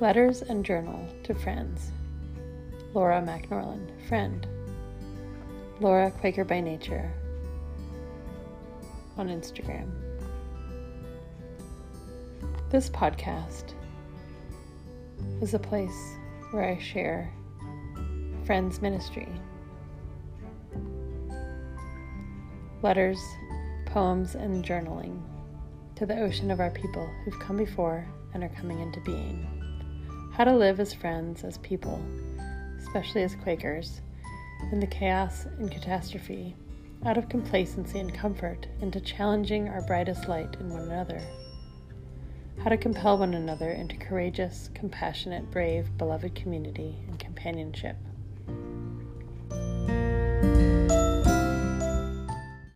Letters and Journal to Friends. Laura McNorland, friend. Laura Quaker by Nature on Instagram. This podcast is a place where I share friends' ministry, letters, poems, and journaling to the ocean of our people who've come before and are coming into being. How to live as friends, as people, especially as Quakers, in the chaos and catastrophe, out of complacency and comfort, into challenging our brightest light in one another. How to compel one another into courageous, compassionate, brave, beloved community and companionship.